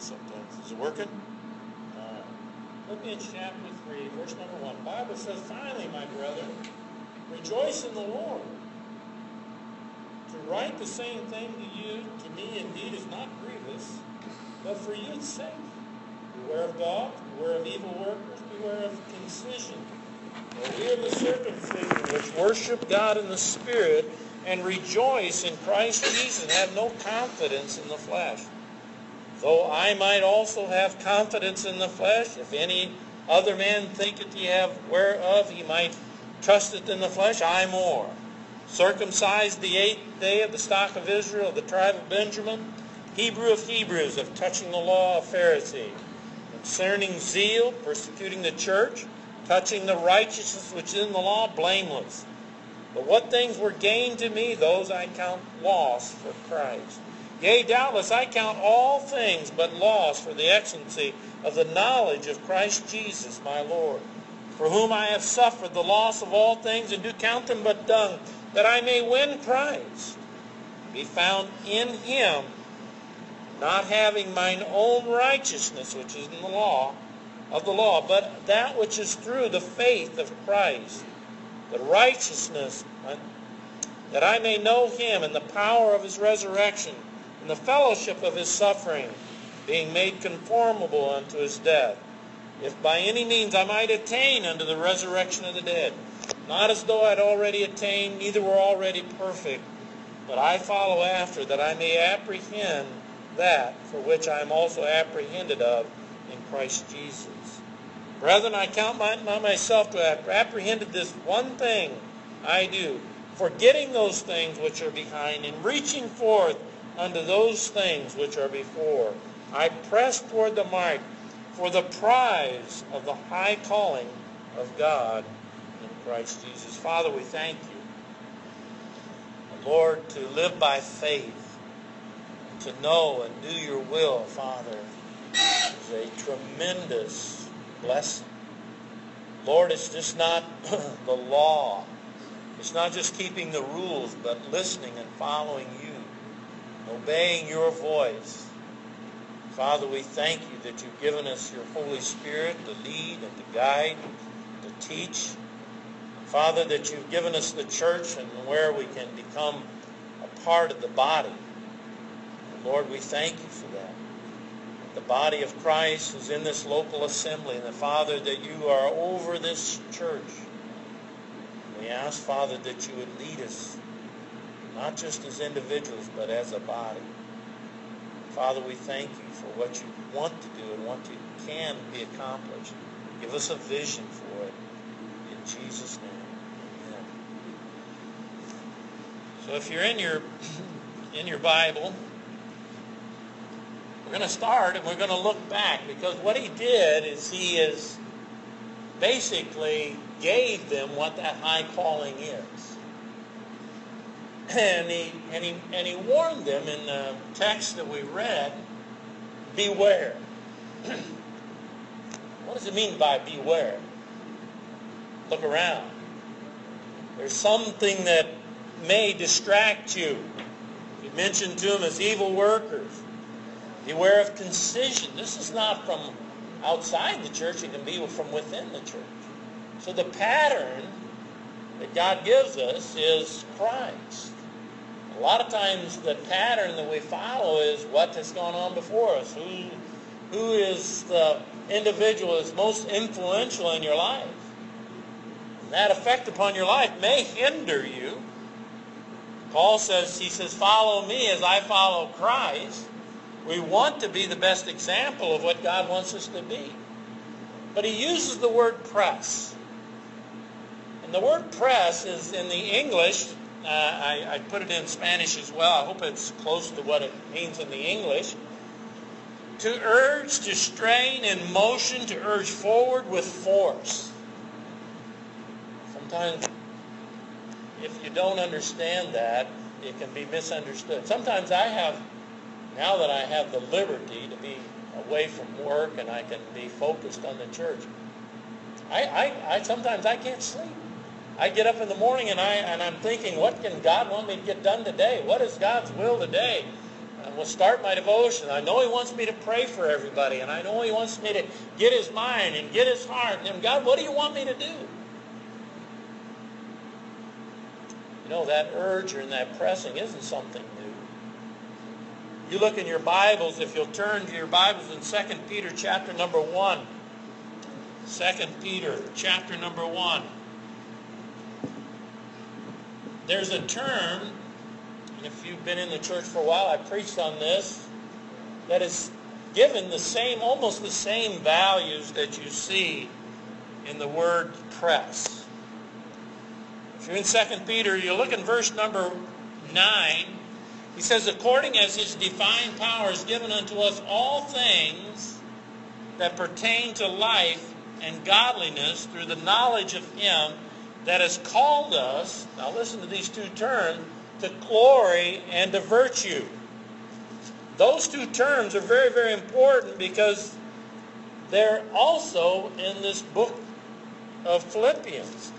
sometimes, sometimes. Is it working? Uh, Philippians chapter 3, verse number 1. Bible says, Finally, my brethren, rejoice in the Lord. To write the same thing to you, to me indeed, is not grievous, but for you it's safe. Beware of dogs, beware of evil workers, beware of concision. For we are the circumcision which worship God in the Spirit and rejoice in Christ Jesus and have no confidence in the flesh. Though I might also have confidence in the flesh, if any other man thinketh he have whereof he might trusteth in the flesh, I more. Circumcised the eighth day of the stock of Israel, of the tribe of Benjamin, Hebrew of Hebrews, of touching the law of Pharisee, concerning zeal, persecuting the church, touching the righteousness which is in the law, blameless. But what things were gained to me, those I count loss for Christ. Yea, doubtless I count all things but loss for the excellency of the knowledge of Christ Jesus my Lord, for whom I have suffered the loss of all things, and do count them but dung, that I may win Christ, be found in him, not having mine own righteousness, which is in the law, of the law, but that which is through the faith of Christ, the righteousness, that I may know him and the power of his resurrection, and the fellowship of his suffering, being made conformable unto his death, if by any means I might attain unto the resurrection of the dead. Not as though I'd already attained, neither were already perfect, but I follow after, that I may apprehend that for which I am also apprehended of in Christ Jesus. Brethren, I count my, not myself to have apprehended this one thing I do, forgetting those things which are behind, and reaching forth unto those things which are before. I press toward the mark for the prize of the high calling of God in Christ Jesus. Father, we thank you. Lord, to live by faith, to know and do your will, Father, is a tremendous blessing. Lord, it's just not the law. It's not just keeping the rules, but listening and following you obeying your voice. Father, we thank you that you've given us your Holy Spirit to lead and to guide, to teach. Father, that you've given us the church and where we can become a part of the body. Lord, we thank you for that. The body of Christ is in this local assembly, and the Father, that you are over this church. We ask, Father, that you would lead us not just as individuals, but as a body. Father, we thank you for what you want to do and what you can be accomplished. Give us a vision for it. In Jesus' name. Amen. So if you're in your in your Bible, we're going to start and we're going to look back because what he did is he is basically gave them what that high calling is and he, and he, and he warned them in the text that we read, beware. what does it mean by beware? Look around. There's something that may distract you. He mentioned to them as evil workers. Beware of concision. This is not from outside the church. It can be from within the church. So the pattern that God gives us is Christ. A lot of times the pattern that we follow is what has gone on before us. Who, who is the individual that's most influential in your life? And that effect upon your life may hinder you. Paul says, he says, follow me as I follow Christ. We want to be the best example of what God wants us to be. But he uses the word press. And the word press is in the English, uh, I, I put it in Spanish as well. I hope it's close to what it means in the English. To urge, to strain in motion, to urge forward with force. Sometimes, if you don't understand that, it can be misunderstood. Sometimes I have, now that I have the liberty to be away from work and I can be focused on the church, I, I, I sometimes I can't sleep. I get up in the morning and I and I'm thinking, what can God want me to get done today? What is God's will today? I will start my devotion. I know He wants me to pray for everybody, and I know He wants me to get His mind and get His heart. And God, what do you want me to do? You know, that urge and that pressing isn't something new. You look in your Bibles, if you'll turn to your Bibles in 2 Peter chapter number 1. 2 Peter chapter number 1. There's a term, and if you've been in the church for a while, I preached on this, that is given the same, almost the same values that you see in the word press. If you're in 2 Peter, you look in verse number 9. He says, according as his divine power is given unto us all things that pertain to life and godliness through the knowledge of him that has called us, now listen to these two terms, to glory and to virtue. Those two terms are very, very important because they're also in this book of Philippians.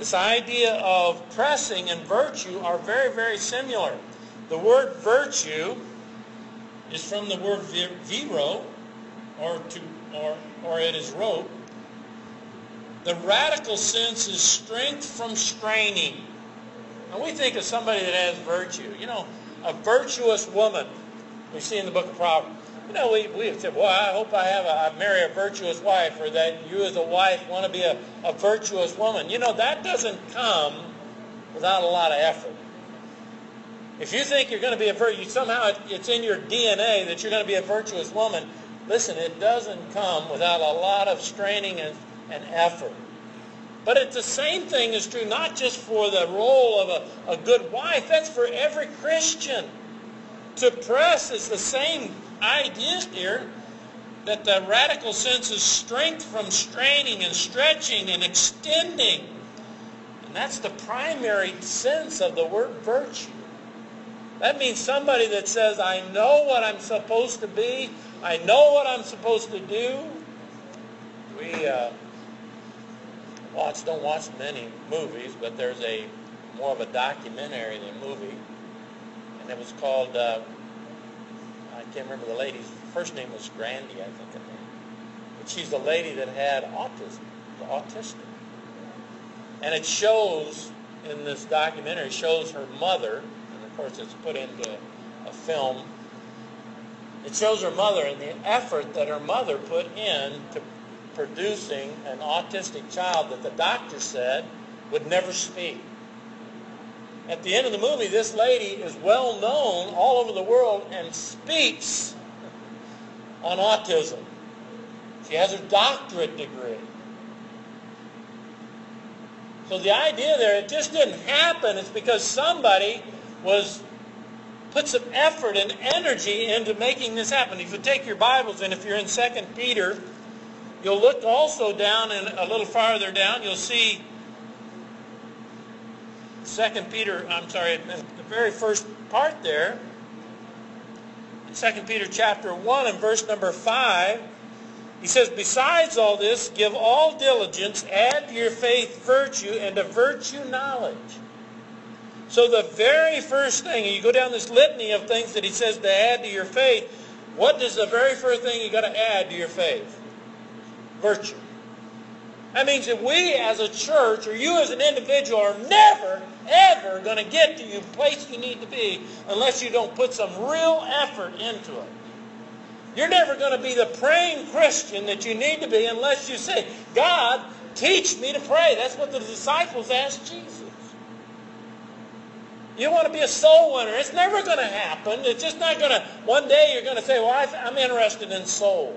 This idea of pressing and virtue are very, very similar. The word virtue is from the word viro, or to, or, or it is rope. The radical sense is strength from straining. Now we think of somebody that has virtue. You know, a virtuous woman. We see in the book of Proverbs. You know, we, we said, well, I hope I have a, I marry a virtuous wife, or that you as a wife want to be a, a virtuous woman. You know, that doesn't come without a lot of effort. If you think you're going to be a virtuous, somehow it's in your DNA that you're going to be a virtuous woman, listen, it doesn't come without a lot of straining and, and effort. But it's the same thing is true not just for the role of a, a good wife, that's for every Christian. To press is the same idea here that the radical sense is strength from straining and stretching and extending. And that's the primary sense of the word virtue. That means somebody that says, I know what I'm supposed to be. I know what I'm supposed to do. We uh, watch, don't watch many movies, but there's a more of a documentary than a movie. And it was called uh, I can't remember the lady's first name was Grandy, I think. But she's the lady that had autism, the autistic. And it shows in this documentary, shows her mother, and of course it's put into a film. It shows her mother and the effort that her mother put in to producing an autistic child that the doctor said would never speak. At the end of the movie, this lady is well known all over the world and speaks on autism. She has her doctorate degree. So the idea there, it just didn't happen. It's because somebody was put some effort and energy into making this happen. If you take your Bibles and if you're in 2 Peter, you'll look also down and a little farther down, you'll see Second Peter, I'm sorry, the very first part there, Second Peter chapter 1 and verse number 5, he says, Besides all this, give all diligence, add to your faith virtue, and to virtue knowledge. So the very first thing, you go down this litany of things that he says to add to your faith, what is the very first thing you got to add to your faith? Virtue. That means that we as a church, or you as an individual, are never, ever going to get to the place you need to be unless you don't put some real effort into it. You're never going to be the praying Christian that you need to be unless you say, God, teach me to pray. That's what the disciples asked Jesus. You want to be a soul winner. It's never going to happen. It's just not going to, one day you're going to say, well, I'm interested in souls.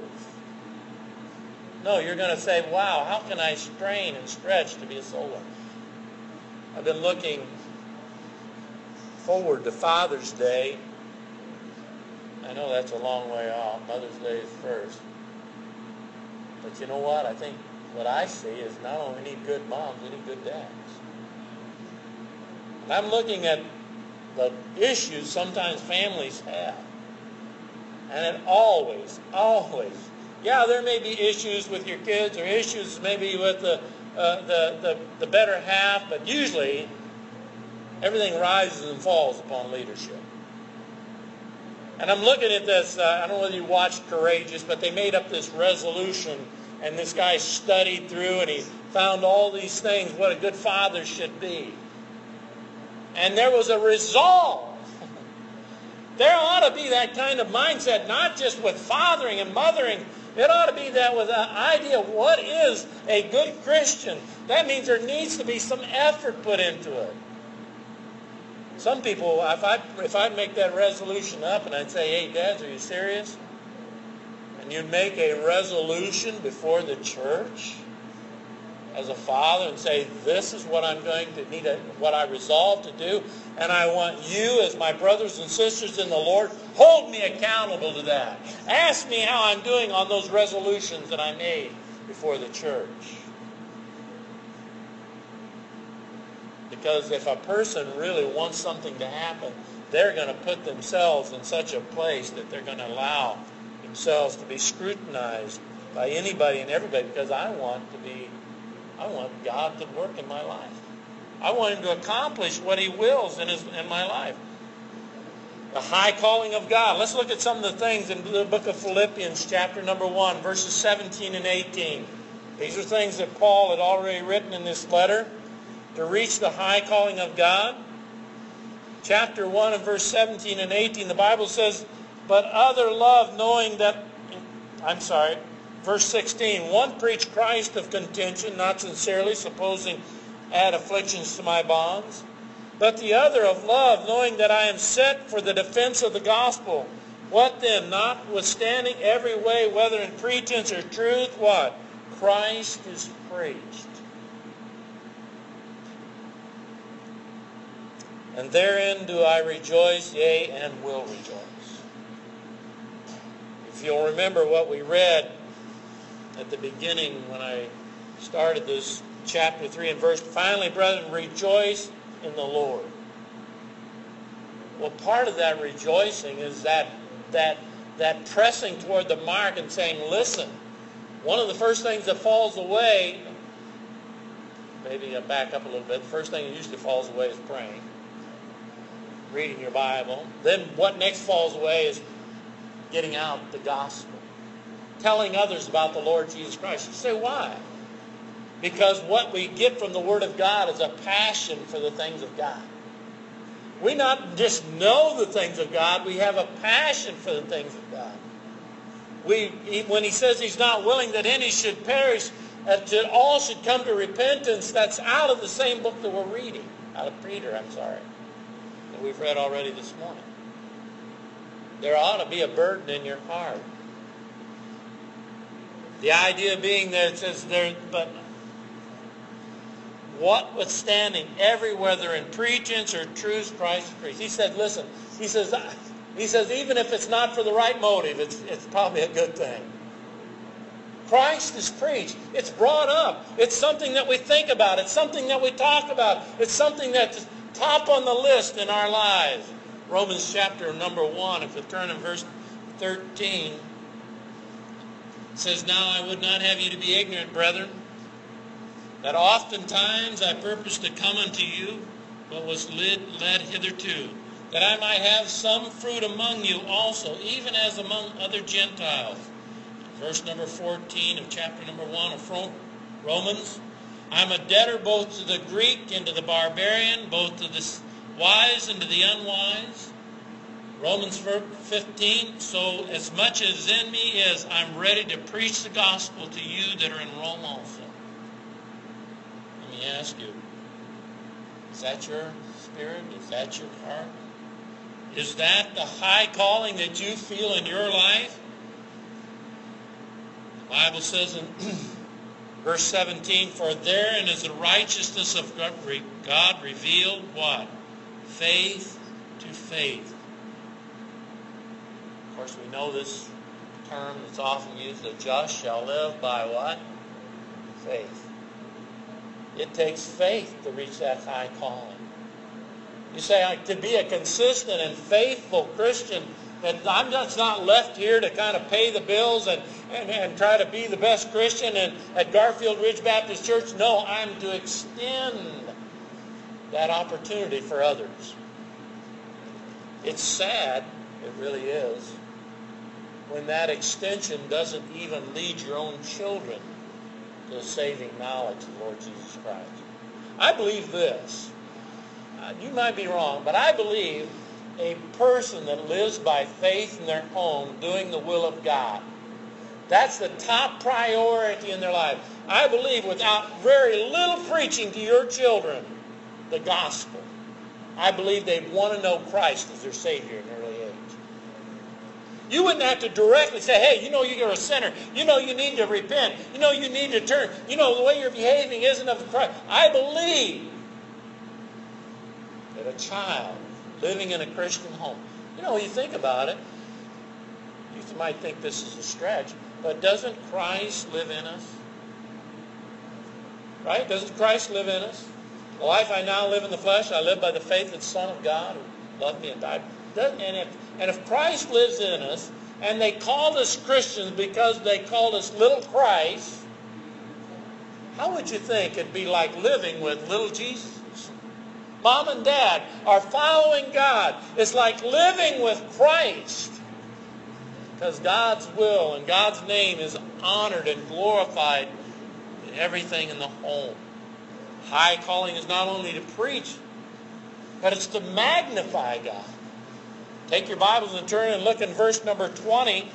No, you're going to say, wow, how can I strain and stretch to be a soul winner? I've been looking forward to Father's Day. I know that's a long way off. Mother's Day is first. But you know what? I think what I see is not only need good moms, we need good dads. And I'm looking at the issues sometimes families have. And it always, always Yeah, there may be issues with your kids or issues maybe with the, uh, the, the, the better half, but usually everything rises and falls upon leadership. And I'm looking at this, uh, I don't know whether you watched Courageous, but they made up this resolution, and this guy studied through and he found all these things, what a good father should be. And there was a resolve. there ought to be that kind of mindset, not just with fathering and mothering. It ought to be that with an idea of what is a good Christian. That means there needs to be some effort put into it. Some people, if I if I'd make that resolution up and I'd say, "Hey, dads, are you serious?" and you'd make a resolution before the church as a father and say, "This is what I'm going to need, what I resolve to do, and I want you, as my brothers and sisters in the Lord, hold me accountable to that. Ask me how I'm doing on those resolutions that I made before the church." Because if a person really wants something to happen, they're going to put themselves in such a place that they're going to allow themselves to be scrutinized by anybody and everybody because I want to be, I want God to work in my life. I want him to accomplish what he wills in, his, in my life. The high calling of God. Let's look at some of the things in the book of Philippians, chapter number 1, verses 17 and 18. These are things that Paul had already written in this letter to reach the high calling of God. Chapter 1 and verse 17 and 18, the Bible says, But other love, knowing that, I'm sorry, verse 16, one preached Christ of contention, not sincerely, supposing add afflictions to my bonds. But the other of love, knowing that I am set for the defense of the gospel. What then? Notwithstanding every way, whether in pretense or truth, what? Christ is preached. And therein do I rejoice, yea, and will rejoice. If you'll remember what we read at the beginning when I started this chapter 3 and verse, finally, brethren, rejoice in the Lord. Well, part of that rejoicing is that that that pressing toward the mark and saying, listen, one of the first things that falls away, maybe I back up a little bit, the first thing that usually falls away is praying reading your Bible. Then what next falls away is getting out the gospel, telling others about the Lord Jesus Christ. You say, why? Because what we get from the Word of God is a passion for the things of God. We not just know the things of God, we have a passion for the things of God. We, when he says he's not willing that any should perish, that all should come to repentance, that's out of the same book that we're reading. Out of Peter, I'm sorry that we've read already this morning. There ought to be a burden in your heart. The idea being that it says there, but withstanding every whether in pretense or truth, Christ preached. He said, listen, he says, he says, even if it's not for the right motive, it's, it's probably a good thing. Christ is preached. It's brought up. It's something that we think about. It's something that we talk about. It's something that's top on the list in our lives. Romans chapter number 1, if you turn in verse 13, says, Now I would not have you to be ignorant, brethren, that oftentimes I purposed to come unto you, but was led, led hitherto, that I might have some fruit among you also, even as among other Gentiles. Verse number 14 of chapter number 1 of Romans. I'm a debtor both to the Greek and to the barbarian, both to the wise and to the unwise. Romans 15, so as much as in me is, I'm ready to preach the gospel to you that are in Rome also. Me ask you, is that your spirit? Is that your heart? Is that the high calling that you feel in your life? The Bible says in Verse 17, For therein is the righteousness of God revealed, what? Faith to faith. Of course, we know this term that's often used, the just shall live by what? Faith. It takes faith to reach that high calling. You say, to be a consistent and faithful Christian, That I'm just not left here to kind of pay the bills and, and, and try to be the best Christian and, at Garfield Ridge Baptist Church. No, I'm to extend that opportunity for others. It's sad, it really is, when that extension doesn't even lead your own children the saving knowledge of the Lord Jesus Christ. I believe this. Uh, you might be wrong, but I believe a person that lives by faith in their home doing the will of God. That's the top priority in their life. I believe without very little preaching to your children the gospel, I believe they'd want to know Christ as their Savior in early age. You wouldn't have to directly say, hey, you know you're a sinner. You know you need to repent. You know you need to turn. You know the way you're behaving isn't of Christ. I believe that a child living in a Christian home, you know, you think about it, you might think this is a stretch, but doesn't Christ live in us? Right? Doesn't Christ live in us? The life I now live in the flesh, I live by the faith of the Son of God who loved me and died. And if, and if Christ lives in us, and they called us Christians because they called us little Christ, how would you think it'd be like living with little Jesus? Mom and dad are following God. It's like living with Christ. Because God's will and God's name is honored and glorified in everything in the home. High calling is not only to preach, but it's to magnify God. Take your Bibles and turn and look in verse number 20.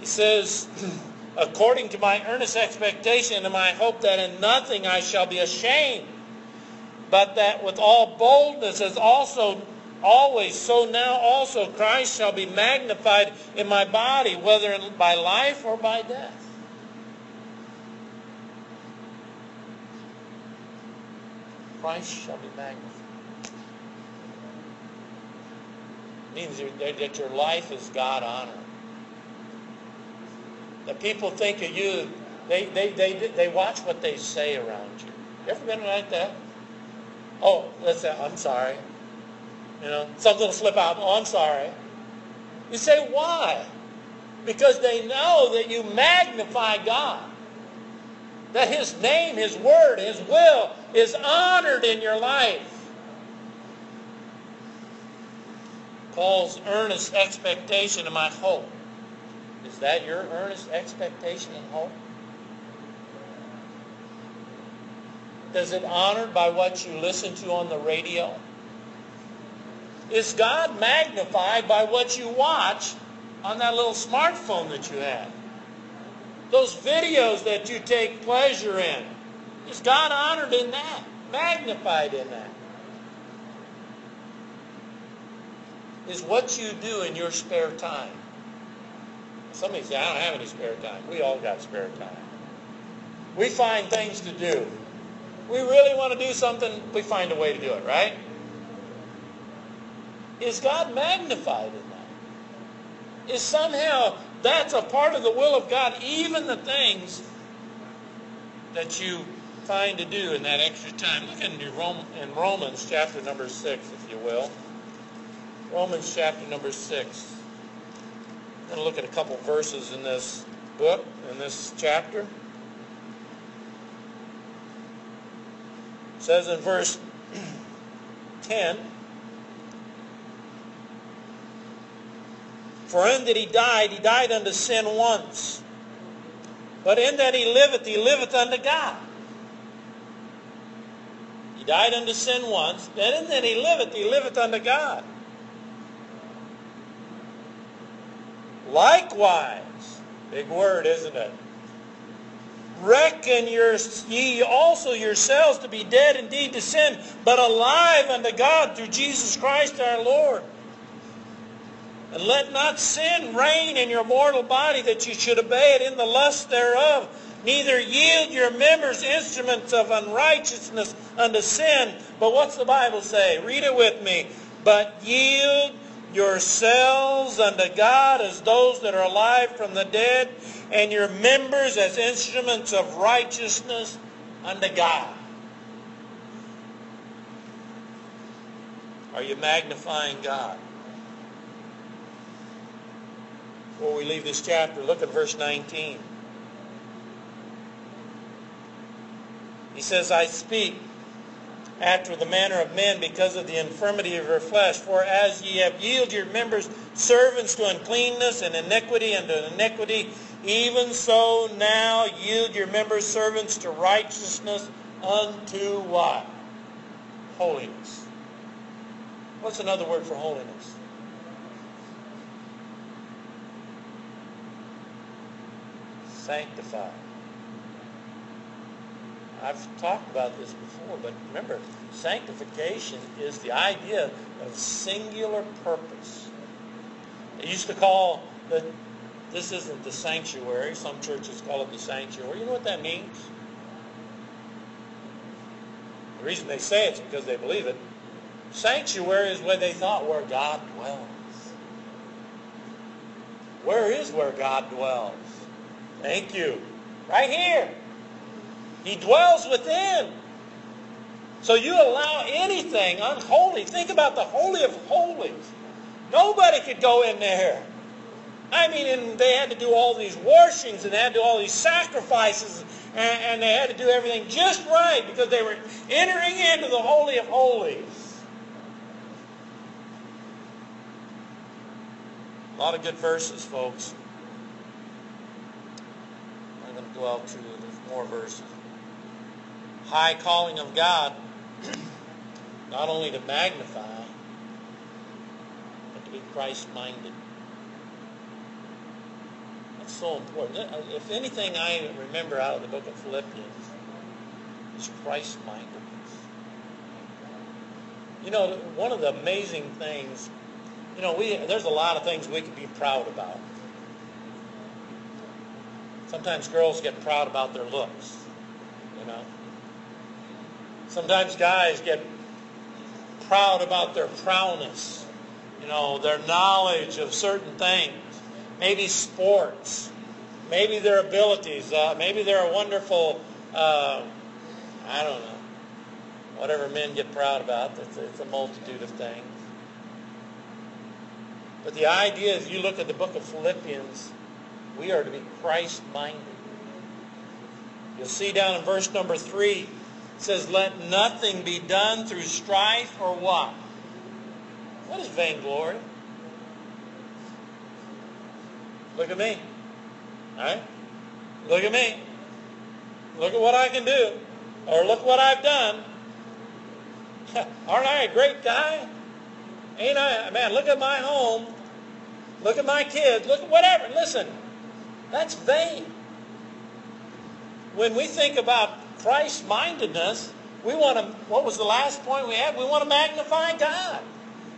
He says, According to my earnest expectation and my hope that in nothing I shall be ashamed, but that with all boldness as also always, so now also Christ shall be magnified in my body, whether by life or by death. Christ shall be magnified. Means that your life is God honoring. The people think of you, they, they, they, they watch what they say around you. You ever been like that? Oh, let's say, I'm sorry. You know, something will slip out. Oh, I'm sorry. You say, why? Because they know that you magnify God. That His name, His word, His will is honored in your life. Paul's earnest expectation and my hope. Is that your earnest expectation and hope? Is it honored by what you listen to on the radio? Is God magnified by what you watch on that little smartphone that you have? Those videos that you take pleasure in. Is God honored in that? Magnified in that? Is what you do in your spare time. Somebody say, I don't have any spare time. We all got spare time. We find things to do we really want to do something, we find a way to do it, right? Is God magnified in that? Is somehow that's a part of the will of God, even the things that you find to do in that extra time? Look in, in Romans chapter number 6, if you will. Romans chapter number 6. I'm going to look at a couple verses in this book, in this chapter. says in verse 10, For in that he died, he died unto sin once. But in that he liveth, he liveth unto God. He died unto sin once, but in that he liveth, he liveth unto God. Likewise, big word, isn't it? Reckon your, ye also yourselves to be dead indeed to sin, but alive unto God through Jesus Christ our Lord. And let not sin reign in your mortal body that you should obey it in the lust thereof. Neither yield your members instruments of unrighteousness unto sin. But what's the Bible say? Read it with me. But yield yourselves unto God as those that are alive from the dead, and your members as instruments of righteousness unto God. Are you magnifying God? before we leave this chapter, look at verse 19. He says, I speak after the manner of men because of the infirmity of your flesh. For as ye have yielded your members servants to uncleanness and iniquity and to iniquity, even so now yield your members servants to righteousness unto what? Holiness. What's another word for holiness? Sanctified. I've talked about this before, but remember, sanctification is the idea of singular purpose. They used to call the, this isn't the sanctuary, some churches call it the sanctuary. You know what that means? The reason they say it's because they believe it. Sanctuary is where they thought where God dwells. Where is where God dwells? Thank you. Right here. He dwells within. So you allow anything unholy. Think about the Holy of Holies. Nobody could go in there. I mean, and they had to do all these washings and they had to do all these sacrifices and, and they had to do everything just right because they were entering into the Holy of Holies. A lot of good verses, folks. I'm going to out through more verses high calling of God, not only to magnify, but to be Christ-minded. That's so important. Uh, if anything I remember out of the book of Philippians, is Christ-mindedness. You know, one of the amazing things, you know, we there's a lot of things we could be proud about. Sometimes girls get proud about their looks, you know. Sometimes guys get proud about their prowess, you know, their knowledge of certain things, maybe sports, maybe their abilities, uh, maybe they're a wonderful, uh, I don't know, whatever men get proud about. It's, it's a multitude of things. But the idea is you look at the book of Philippians, we are to be Christ-minded. You'll see down in verse number 3, it says, let nothing be done through strife or what? What is vainglory? Look at me. All right? Look at me. Look at what I can do. Or look what I've done. Aren't I a great guy? Ain't I? Man, look at my home. Look at my kids. Look at whatever. Listen, that's vain. When we think about Christ-mindedness, we want to, what was the last point we had? We want to magnify God.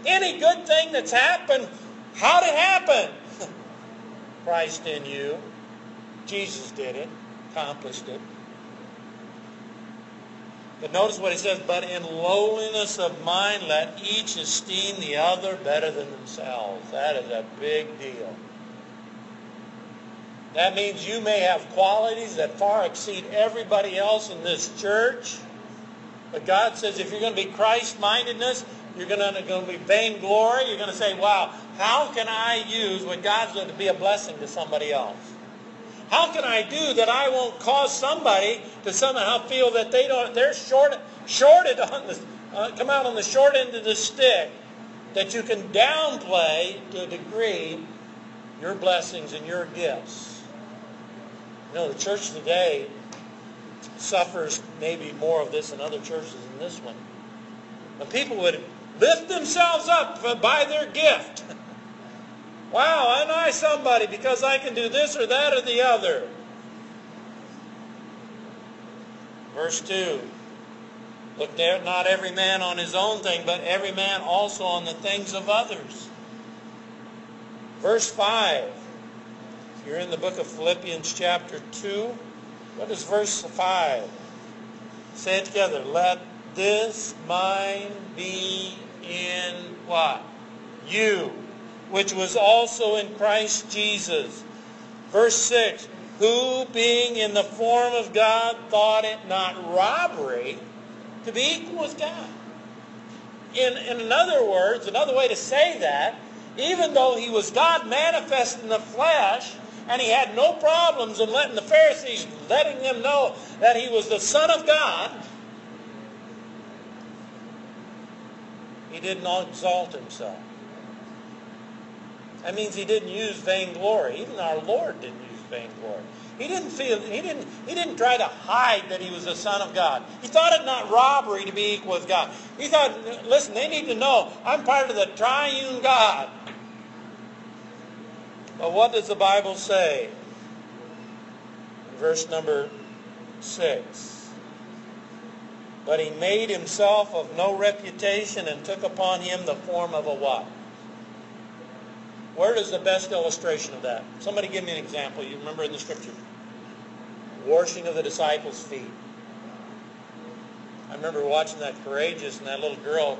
Any good thing that's happened, how did it happen? Christ in you. Jesus did it, accomplished it. But notice what he says, but in lowliness of mind let each esteem the other better than themselves. That is a big deal. That means you may have qualities that far exceed everybody else in this church. But God says if you're going to be Christ-mindedness, you're going to, going to be vainglory. You're going to say, wow, how can I use what God's going to be a blessing to somebody else? How can I do that I won't cause somebody to somehow feel that they don't, they're short, shorted on the, uh, come out on the short end of the stick, that you can downplay to a degree your blessings and your gifts. You know, the church today suffers maybe more of this than other churches than this one. When people would lift themselves up by their gift. wow, I'm I somebody because I can do this or that or the other. Verse 2. Look there, not every man on his own thing, but every man also on the things of others. Verse 5. You're in the book of Philippians chapter 2. What is verse 5? Say it together. Let this mind be in what? You, which was also in Christ Jesus. Verse 6. Who, being in the form of God, thought it not robbery to be equal with God. In, in other words, another way to say that even though he was God manifest in the flesh, and he had no problems in letting the Pharisees, letting them know that he was the Son of God, he didn't exalt himself. That means he didn't use vainglory. Even our Lord didn't use vainglory. He didn't feel he didn't he didn't try to hide that he was the son of God. He thought it not robbery to be equal with God. He thought, listen, they need to know I'm part of the triune God. But what does the Bible say? Verse number six. But he made himself of no reputation and took upon him the form of a what? Where is the best illustration of that? Somebody give me an example. You remember in the scripture. Washing of the disciples' feet. I remember watching that courageous and that little girl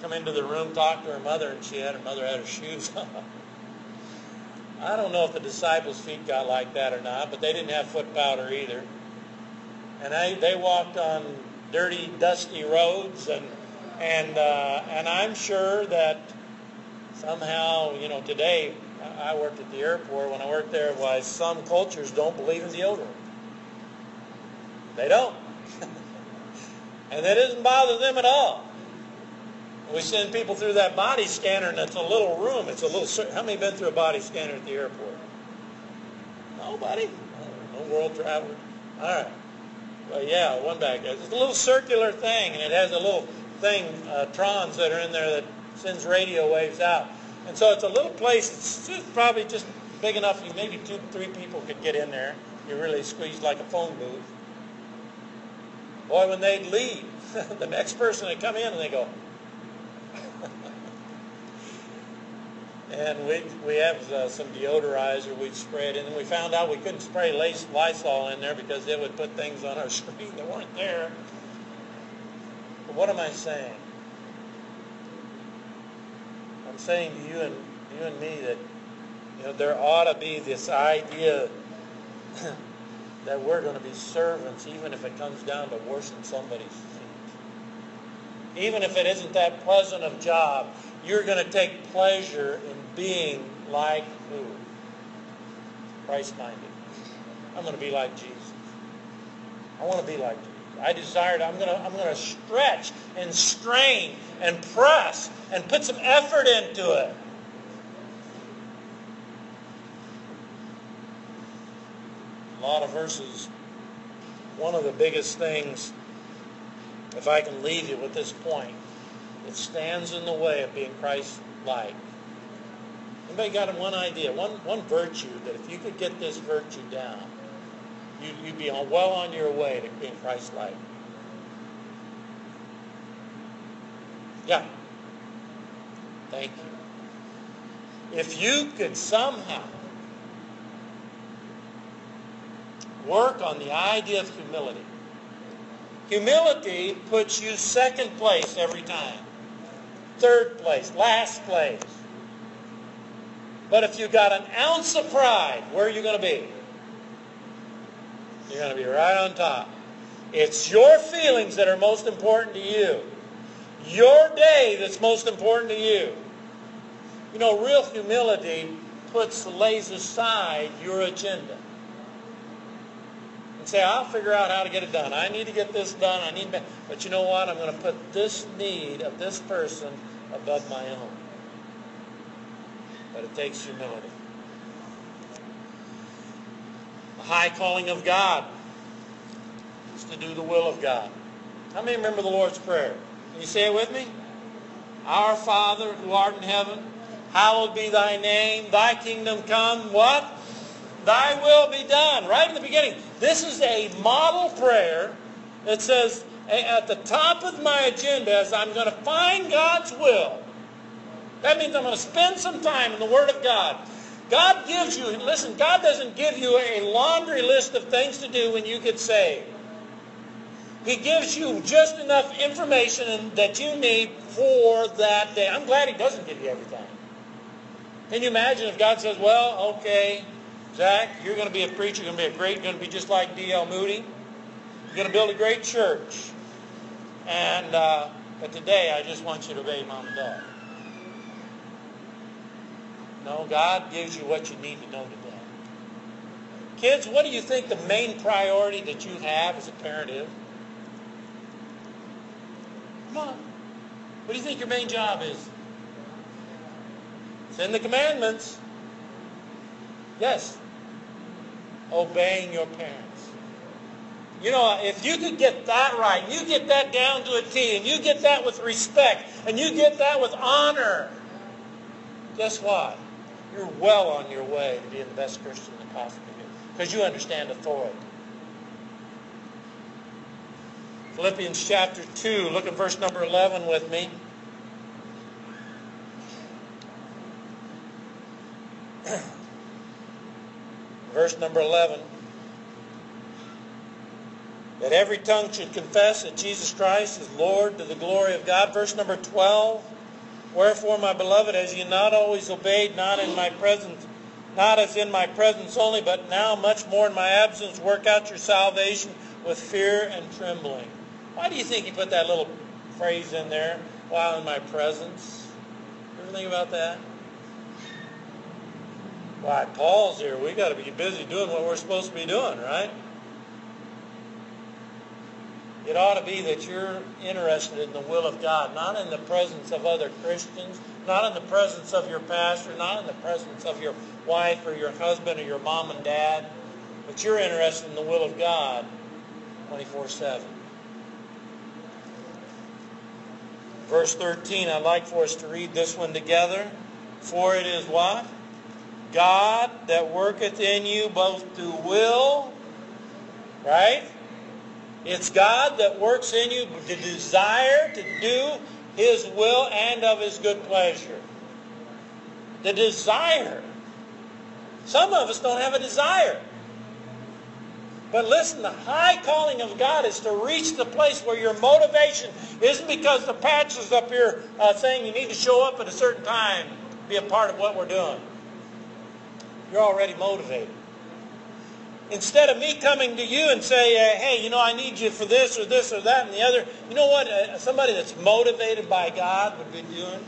come into the room, talk to her mother, and she had her mother had her shoes on. I don't know if the disciples' feet got like that or not, but they didn't have foot powder either. And they, they walked on dirty, dusty roads, and and uh, and I'm sure that somehow, you know, today I worked at the airport. When I worked there, why some cultures don't believe in deodorant. They don't. and that doesn't bother them at all. We send people through that body scanner, and it's a little room. It's a little. How many been through a body scanner at the airport? Nobody. No world traveler. All right. Well, yeah, one back. It's a little circular thing, and it has a little thing, uh, trons that are in there that sends radio waves out. And so it's a little place. It's probably just big enough. You maybe two, three people could get in there. You really squeeze like a phone booth. Boy, when they'd leave, the next person would come in and they go. And we we have uh, some deodorizer we'd spray it and we found out we couldn't spray Lysol in there because it would put things on our screen that weren't there. But what am I saying? I'm saying to you and you and me that you know there ought to be this idea that we're going to be servants, even if it comes down to washing somebody's. Even if it isn't that pleasant of job, you're going to take pleasure in being like who? Christ-minded. I'm going to be like Jesus. I want to be like Jesus. I desire to, I'm going to, I'm going to stretch and strain and press and put some effort into it. A lot of verses. One of the biggest things, if I can leave you with this point, it stands in the way of being Christ-like. Anybody got one idea, one, one virtue that if you could get this virtue down, you, would be on, well on your way to being Christ-like. Yeah. Thank you. If you could somehow work on the idea of humility, humility puts you second place every time, third place, last place. But if you got an ounce of pride, where are you going to be? You're going to be right on top. It's your feelings that are most important to you. Your day that's most important to you. You know, real humility puts lays aside your agenda. And say, I'll figure out how to get it done. I need to get this done. I need but you know what? I'm going to put this need of this person above my own. But it takes humility. The high calling of God is to do the will of God. How many remember the Lord's Prayer? Can you say it with me? Our Father who art in heaven, hallowed be thy name, thy kingdom come, what? Thy will be done. Right in the beginning. This is a model prayer that says, at the top of my agenda is I'm going to find God's will. That means I'm going to spend some time in the Word of God. God gives you, listen, God doesn't give you a laundry list of things to do when you get saved. He gives you just enough information that you need for that day. I'm glad he doesn't give you everything. Can you imagine if God says, well, okay, Zach, you're going to be a preacher, you're going to be a great, you're going to be just like D.L. Moody. You're going to build a great church. And, uh, but today I just want you to obey mom and dad. No, God gives you what you need to know today. Kids, what do you think the main priority that you have as a parent is? Come on. What do you think your main job is? It's in the commandments. Yes. Obeying your parents. You know, if you could get that right, you get that down to a T, and you get that with respect, and you get that with honor, guess what? You're well on your way to being the best Christian you possibly be because you understand authority. Philippians chapter 2, look at verse number 11 with me. verse number 11. That every tongue should confess that Jesus Christ is Lord to the glory of God. Verse number 12. Wherefore, my beloved, as ye not always obeyed, not in my presence, not as in my presence only, but now much more in my absence, work out your salvation with fear and trembling. Why do you think he put that little phrase in there, while in my presence? You ever think about that? Why, Paul's here. We got to be busy doing what we're supposed to be doing, right? It ought to be that you're interested in the will of God, not in the presence of other Christians, not in the presence of your pastor, not in the presence of your wife or your husband or your mom and dad, but you're interested in the will of God 24-7. Verse 13, I'd like for us to read this one together. For it is what? God that worketh in you both to will, right? It's God that works in you the desire to do his will and of his good pleasure. The desire. Some of us don't have a desire. But listen, the high calling of God is to reach the place where your motivation isn't because the patch is up here uh, saying you need to show up at a certain time, be a part of what we're doing. You're already motivated. Instead of me coming to you and say, uh, hey, you know, I need you for this or this or that and the other, you know what uh, somebody that's motivated by God would be doing?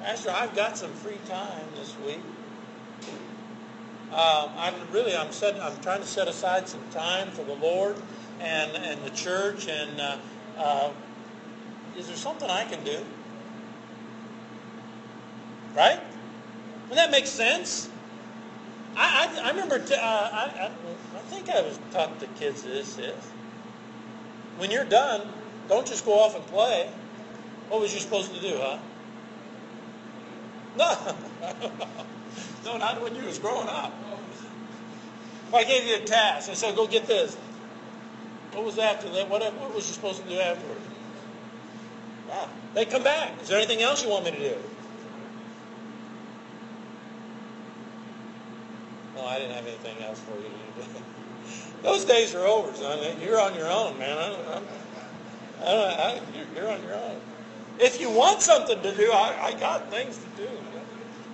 Pastor, I've got some free time this week. Um, I'm really, I'm, set, I'm trying to set aside some time for the Lord and, and the church. And uh, uh, is there something I can do? Right? Does that make sense? I, I, I remember, t- uh, I, I, I think I was taught the kids this is. When you're done, don't just go off and play. What was you supposed to do, huh? No. no, not when you was growing up. If I gave you a task, I said, go get this. What was after that? What, what was you supposed to do afterwards? Ah, they come back. Is there anything else you want me to do? No, I didn't have anything else for you to do. Those days are over, son. You're on your own, man. I, I, I, I, you're on your own. If you want something to do, I, I got things to do.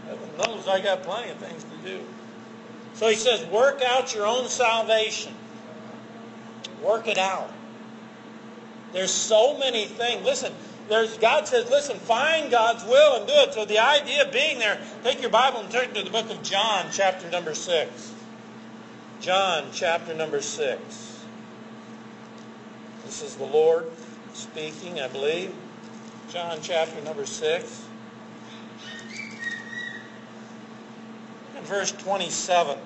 Heaven knows I got plenty of things to do. So he says, work out your own salvation. Work it out. There's so many things. Listen, there's God says, listen, find God's will and do it. So the idea of being there, take your Bible and turn to the book of John, chapter number 6. John, chapter number 6. This is the Lord speaking, I believe. John, chapter number 6. And verse 27.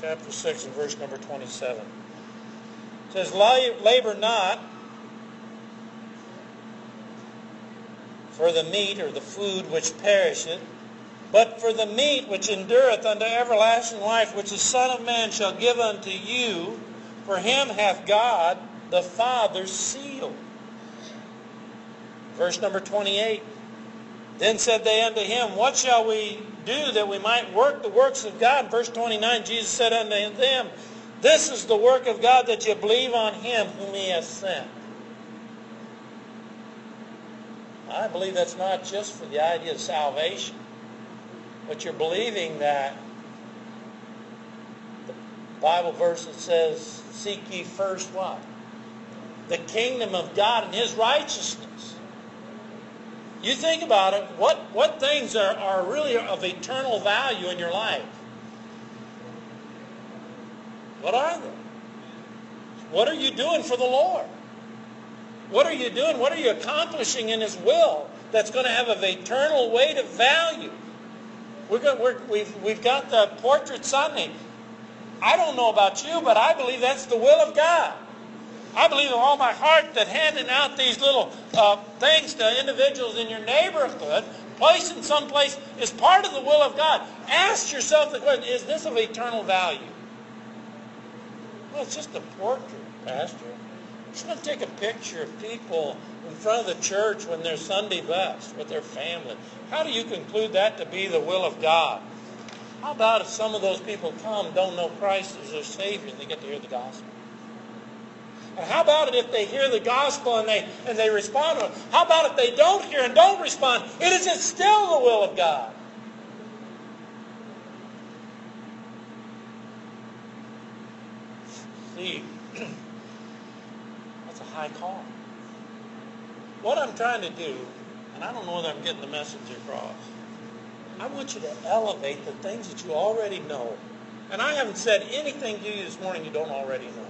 Chapter 6 and verse number 27. It says, Labor not for the meat or the food which perisheth, but for the meat which endureth unto everlasting life, which the Son of Man shall give unto you, for him hath God the Father sealed. Verse number 28. Then said they unto him, What shall we do that we might work the works of God? Verse 29, Jesus said unto them, This is the work of God that you believe on him whom he has sent. I believe that's not just for the idea of salvation, but you're believing that the Bible verse that says, Seek ye first what? The kingdom of God and his righteousness. You think about it, what, what things are, are really of eternal value in your life? What are they? What are you doing for the Lord? What are you doing? What are you accomplishing in His will that's going to have an eternal weight of value? We've, we've got the portrait Sunday. I don't know about you, but I believe that's the will of God. I believe with all my heart that handing out these little uh, things to individuals in your neighborhood, placing someplace, is part of the will of God. Ask yourself the question, is this of eternal value? Well, it's just a portrait, Pastor. Just going to take a picture of people in front of the church when they're Sunday best with their family. How do you conclude that to be the will of God? How about if some of those people come, don't know Christ as their Savior, and they get to hear the gospel? And how about it if they hear the gospel and they and they respond to it? How about if they don't hear and don't respond? It is still the will of God. See, a high call. What I'm trying to do, and I don't know whether I'm getting the message across, I want you to elevate the things that you already know. And I haven't said anything to you this morning you don't already know.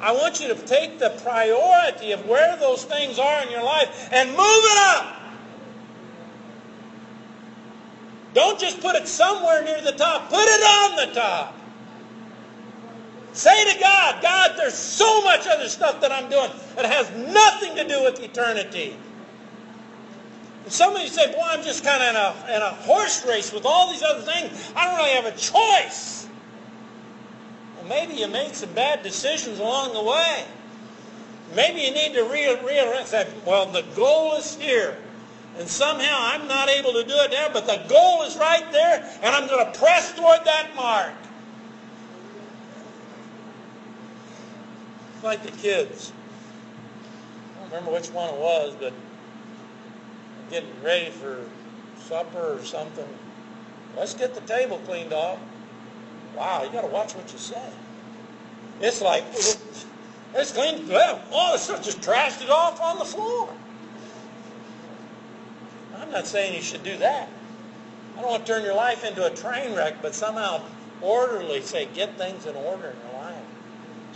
I want you to take the priority of where those things are in your life and move it up. Don't just put it somewhere near the top. Put it on the top. Say to God, God, there's so much other stuff that I'm doing that has nothing to do with eternity. And some of you say, boy, I'm just kind of in a, in a horse race with all these other things. I don't really have a choice Well, maybe you made some bad decisions along the way. Maybe you need to realize that, well, the goal is here. And somehow I'm not able to do it there, but the goal is right there, and I'm going to press toward that mark. Like the kids. I don't remember which one it was, but getting ready for supper or something. Let's get the table cleaned off. Wow, you got to watch what you say. It's like, it's clean. Well, the stuff just trashed it off on the floor. I'm not saying you should do that. I don't want to turn your life into a train wreck, but somehow orderly say, get things in order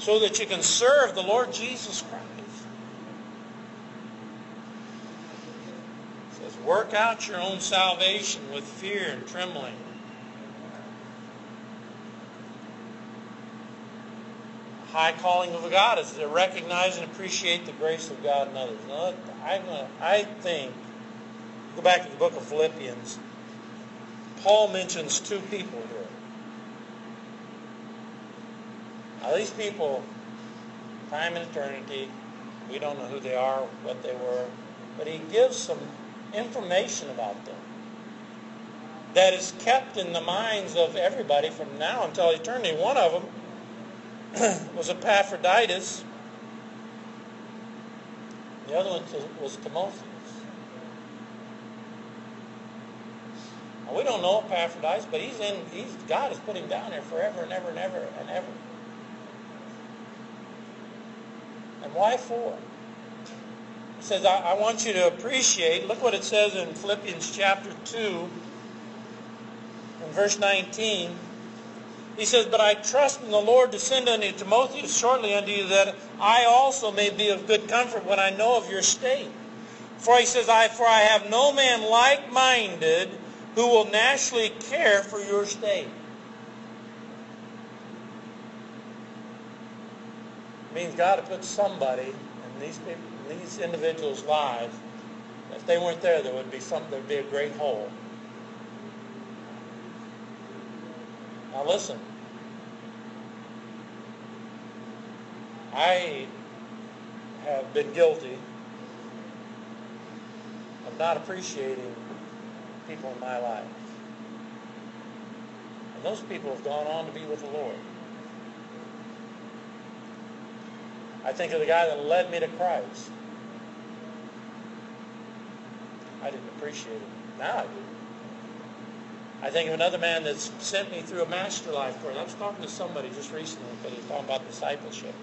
so that you can serve the Lord Jesus Christ. It says, work out your own salvation with fear and trembling. high calling of God is to recognize and appreciate the grace of God in others. Now, I'm, I think, go back to the book of Philippians, Paul mentions two people here. Now, these people, time and eternity, we don't know who they are, what they were, but he gives some information about them that is kept in the minds of everybody from now until eternity. One of them was Epaphroditus. The other one was Timotheus. Now, we don't know Epaphroditus, but he's in. He's God has put him down there forever and ever and ever and ever. And why for? He says, I, I want you to appreciate. Look what it says in Philippians chapter two, in verse nineteen. He says, But I trust in the Lord to send unto Timotheus shortly unto you, that I also may be of good comfort when I know of your state. For he says, I, For I have no man like-minded who will naturally care for your state. Means God to put somebody in these people, in these individuals' lives. If they weren't there, there would be some. There'd be a great hole. Now listen. I have been guilty of not appreciating people in my life. And those people have gone on to be with the Lord. I think of the guy that led me to Christ. I didn't appreciate it. Now I do. I think of another man that's sent me through a master life course. I was talking to somebody just recently, but he was talking about discipleship.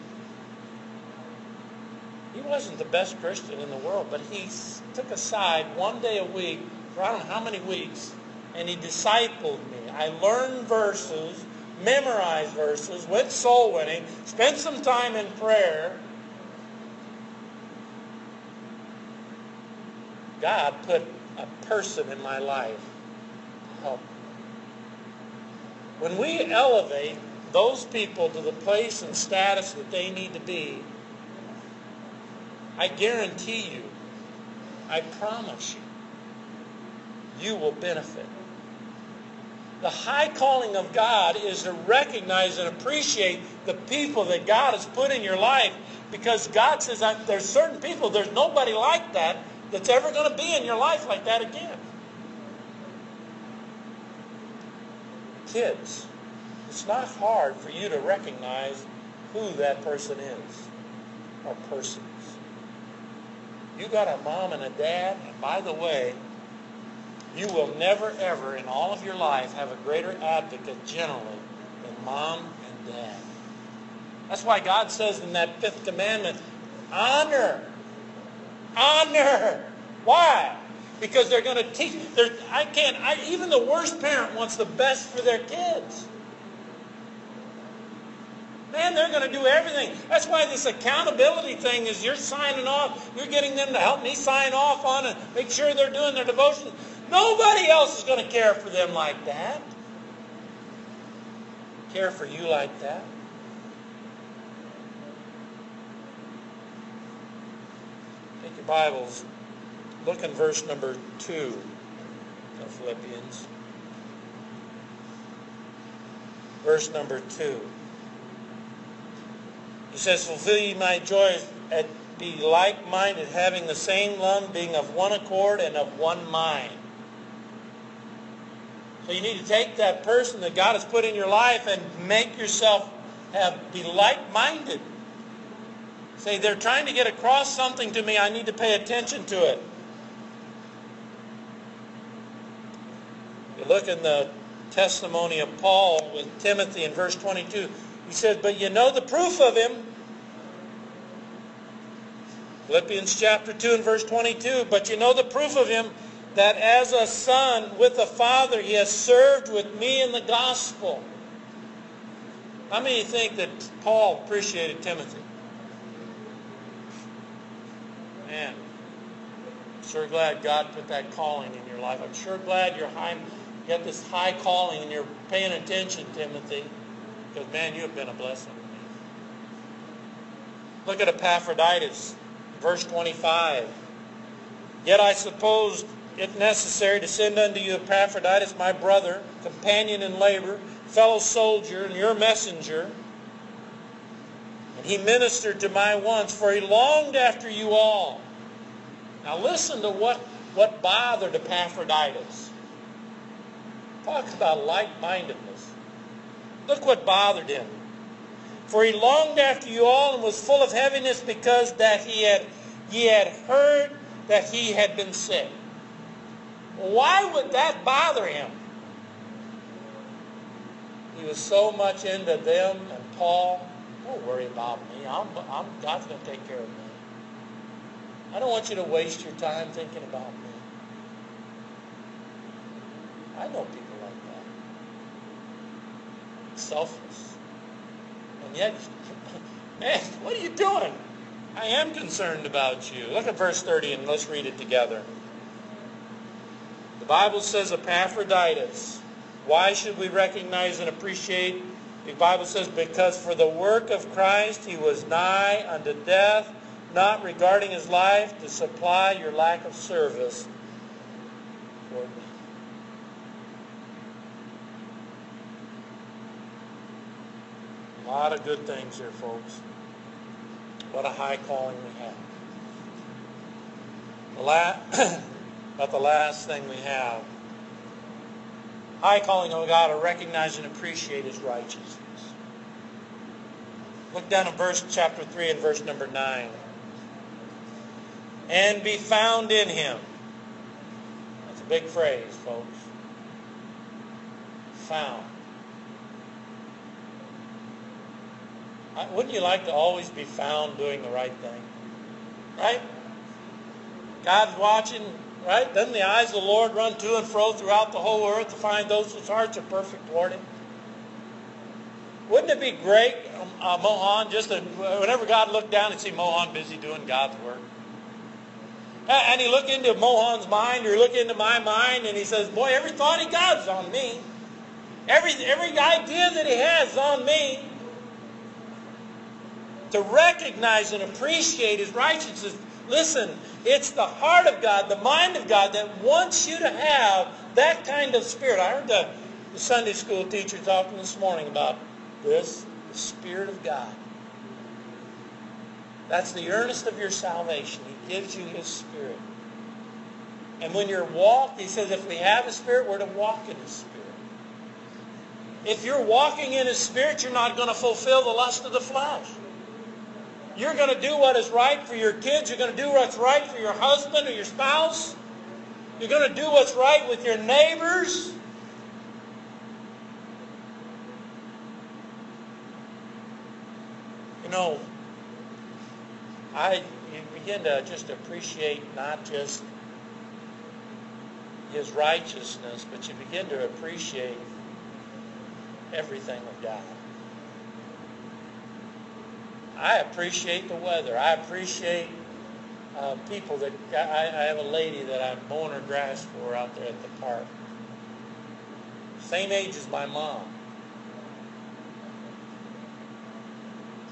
he wasn't the best Christian in the world, but he took aside one day a week for I don't know how many weeks, and he discipled me. I learned verses, memorized verses, went soul winning, spent some time in prayer. God put a person in my life to help me. When we elevate those people to the place and status that they need to be, I guarantee you, I promise you, you will benefit. The high calling of God is to recognize and appreciate the people that God has put in your life because God says there's certain people, there's nobody like that that's ever going to be in your life like that again. Kids, it's not hard for you to recognize who that person is or persons. You got a mom and a dad, and by the way, you will never ever in all of your life have a greater advocate generally than mom and dad. That's why God says in that fifth commandment, honor. Honor. Why? Because they're going to teach. I can't. I, even the worst parent wants the best for their kids. Man, they're going to do everything. That's why this accountability thing is you're signing off. You're getting them to help me sign off on it, make sure they're doing their devotion. Nobody else is going to care for them like that. Care for you like that. Take your Bibles. Look in verse number 2 of Philippians. Verse number 2. He says, Fulfill ye my joy and be like-minded, having the same love, being of one accord and of one mind. So you need to take that person that God has put in your life and make yourself have be like-minded. Say, they're trying to get across something to me. I need to pay attention to it. You look in the testimony of Paul with Timothy in verse 22. He says, but you know the proof of him. Philippians chapter 2 and verse 22. But you know the proof of him that as a son with a father he has served with me in the gospel. How many think that Paul appreciated Timothy? Man, I'm sure glad God put that calling in your life. I'm sure glad you're high, you got this high calling and you're paying attention, Timothy. Because, man, you have been a blessing. Look at Epaphroditus, verse 25. Yet I suppose it necessary to send unto you Epaphroditus, my brother, companion in labor, fellow soldier, and your messenger. And he ministered to my wants, for he longed after you all. Now listen to what, what bothered Epaphroditus. Talk about like-mindedness. Look what bothered him. For he longed after you all and was full of heaviness because that he had, he had heard that he had been sick. Why would that bother him? He was so much into them and Paul. Don't worry about me. I'm, I'm, God's going to take care of me. I don't want you to waste your time thinking about me. I know people like that. It's selfless. And yet, man, what are you doing? I am concerned about you. Look at verse 30 and let's read it together. The Bible says Epaphroditus. Why should we recognize and appreciate? The Bible says, because for the work of Christ he was nigh unto death, not regarding his life to supply your lack of service. A lot of good things here, folks. What a high calling we have. The last, but the last thing we have, high calling of God to recognize and appreciate His righteousness. Look down at verse chapter 3 and verse number 9. And be found in Him. That's a big phrase, folks. Found. Wouldn't you like to always be found doing the right thing? Right? God's watching, right? Doesn't the eyes of the Lord run to and fro throughout the whole earth to find those whose hearts are perfect toward him? Wouldn't it be great, um, uh, Mohan, just to, whenever God looked down and see Mohan busy doing God's work? And he look into Mohan's mind or look into my mind and he says, boy, every thought he got is on me. Every, every idea that he has is on me. To recognize and appreciate his righteousness. Listen, it's the heart of God, the mind of God that wants you to have that kind of spirit. I heard the, the Sunday school teacher talking this morning about this, the Spirit of God. That's the earnest of your salvation. He gives you his Spirit. And when you're walked, he says if we have a Spirit, we're to walk in his Spirit. If you're walking in his Spirit, you're not going to fulfill the lust of the flesh. You're going to do what is right for your kids. You're going to do what's right for your husband or your spouse. You're going to do what's right with your neighbors. You know, I you begin to just appreciate not just his righteousness, but you begin to appreciate everything of God. I appreciate the weather. I appreciate uh, people that I, I have a lady that I'm mowing her grass for out there at the park. Same age as my mom.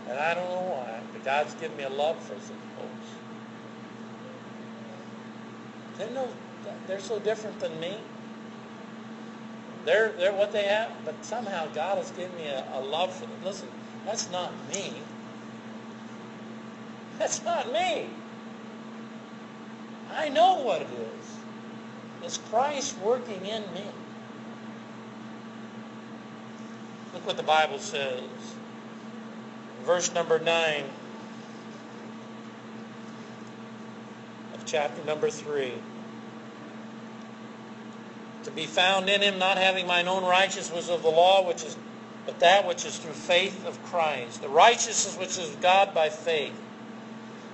And I don't know why, but God's given me a love for some folks. They know they're so different than me. They're, they're what they have, but somehow God has given me a, a love for them. Listen, that's not me. That's not me. I know what it is. It's Christ working in me. Look what the Bible says. Verse number 9 of chapter number 3 to be found in him, not having mine own righteousness of the law, which is but that which is through faith of Christ, the righteousness which is God by faith,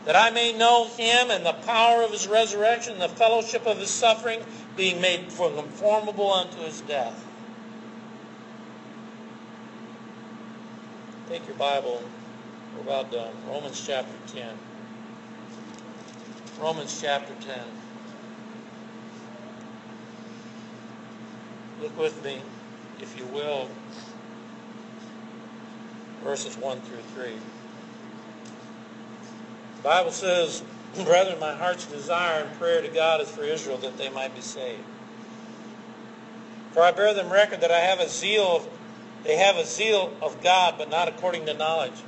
that I may know him and the power of his resurrection, the fellowship of his suffering, being made conformable unto his death. Take your Bible. We're about done. Romans chapter 10. Romans chapter 10. Look with me, if you will, verses 1 through 3. The Bible says, Brethren, my heart's desire and prayer to God is for Israel that they might be saved. For I bear them record that I have a zeal of, they have a zeal of God, but not according to knowledge.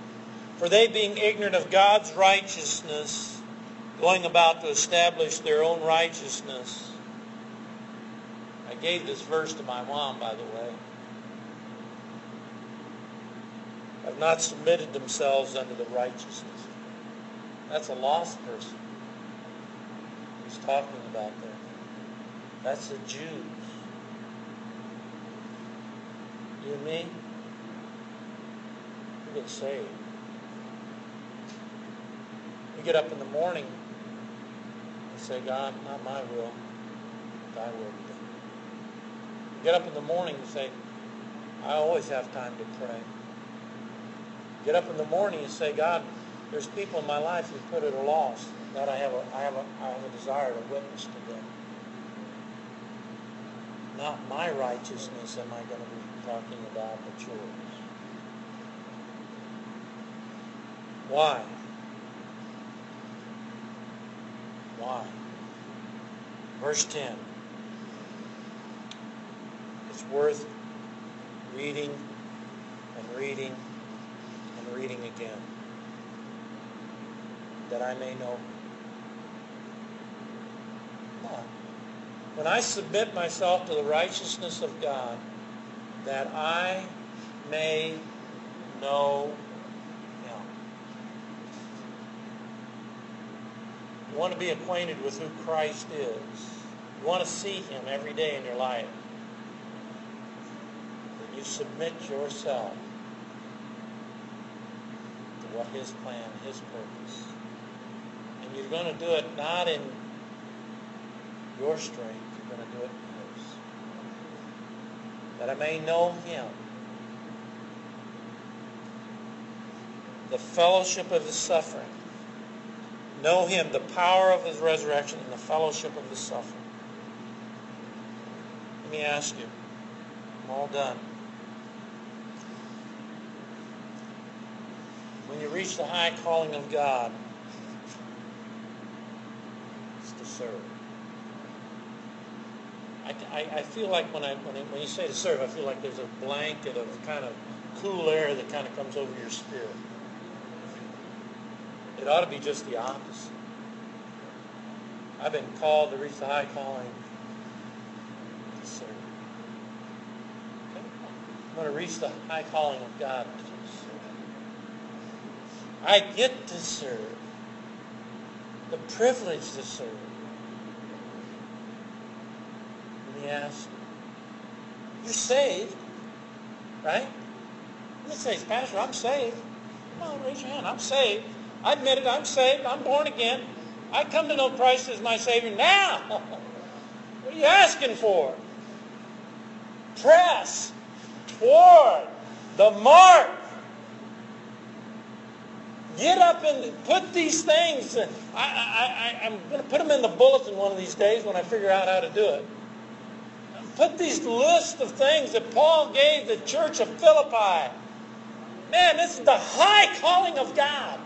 For they being ignorant of God's righteousness, going about to establish their own righteousness, I gave this verse to my mom, by the way, have not submitted themselves unto the righteousness. That's a lost person he's talking about there. That's the Jews. You and me, we get saved. We get up in the morning and say, God, not my will, thy will be done. We Get up in the morning and say, I always have time to pray. Get up in the morning and say, God, there's people in my life who put it a loss. God, I have a, I have a, I have a desire to witness to them. Not my righteousness am I going to be talking about, but yours. Why? Why? Verse 10 It's worth reading and reading and reading again that I may know. God. When I submit myself to the righteousness of God, that I may know Him. You want to be acquainted with who Christ is. You want to see Him every day in your life Then you submit yourself to what His plan, His purpose. You're going to do it not in your strength, you're going to do it in His. That I may know Him. The fellowship of His suffering. Know Him, the power of His resurrection, and the fellowship of His suffering. Let me ask you. I'm all done. When you reach the high calling of God, it's to serve. I, I, I feel like when I when, I, when you say to serve, I feel like there's a blanket of kind of cool air that kind of comes over your spirit. It ought to be just the opposite. I've been called to reach the high calling to serve. I'm going to reach the high calling of God. I get to serve. The privilege to serve. You. You're saved, right? You say, Pastor, I'm saved. Come on, raise your hand. I'm saved. I admit it. I'm saved. I'm born again. I come to know Christ as my Savior now. what are you asking for? Press toward the mark Get up and put these things. I, I, I, I'm going to put them in the bulletin one of these days when I figure out how to do it. Put these list of things that Paul gave the church of Philippi. Man, this is the high calling of God.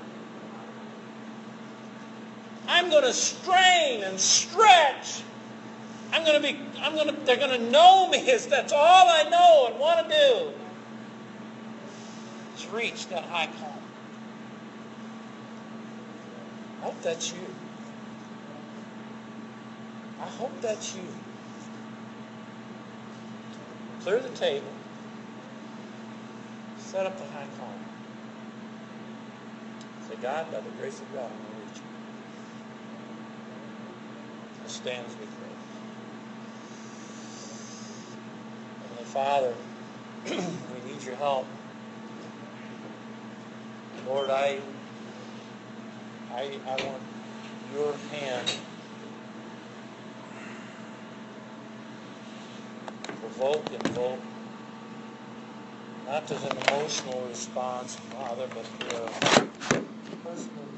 I'm going to strain and stretch. I'm going to be, I'm going to, they're going to know me as that's all I know and want to do. Is reach that high calling. I hope that's you. I hope that's you. Clear the table. Set up the high column. Say, God, by the grace of God, I'm going to reach you. It stands with me. Heavenly Father, we need your help. Lord, I I, I want your hand provoke, invoke, not as an emotional response, Father, but through a personal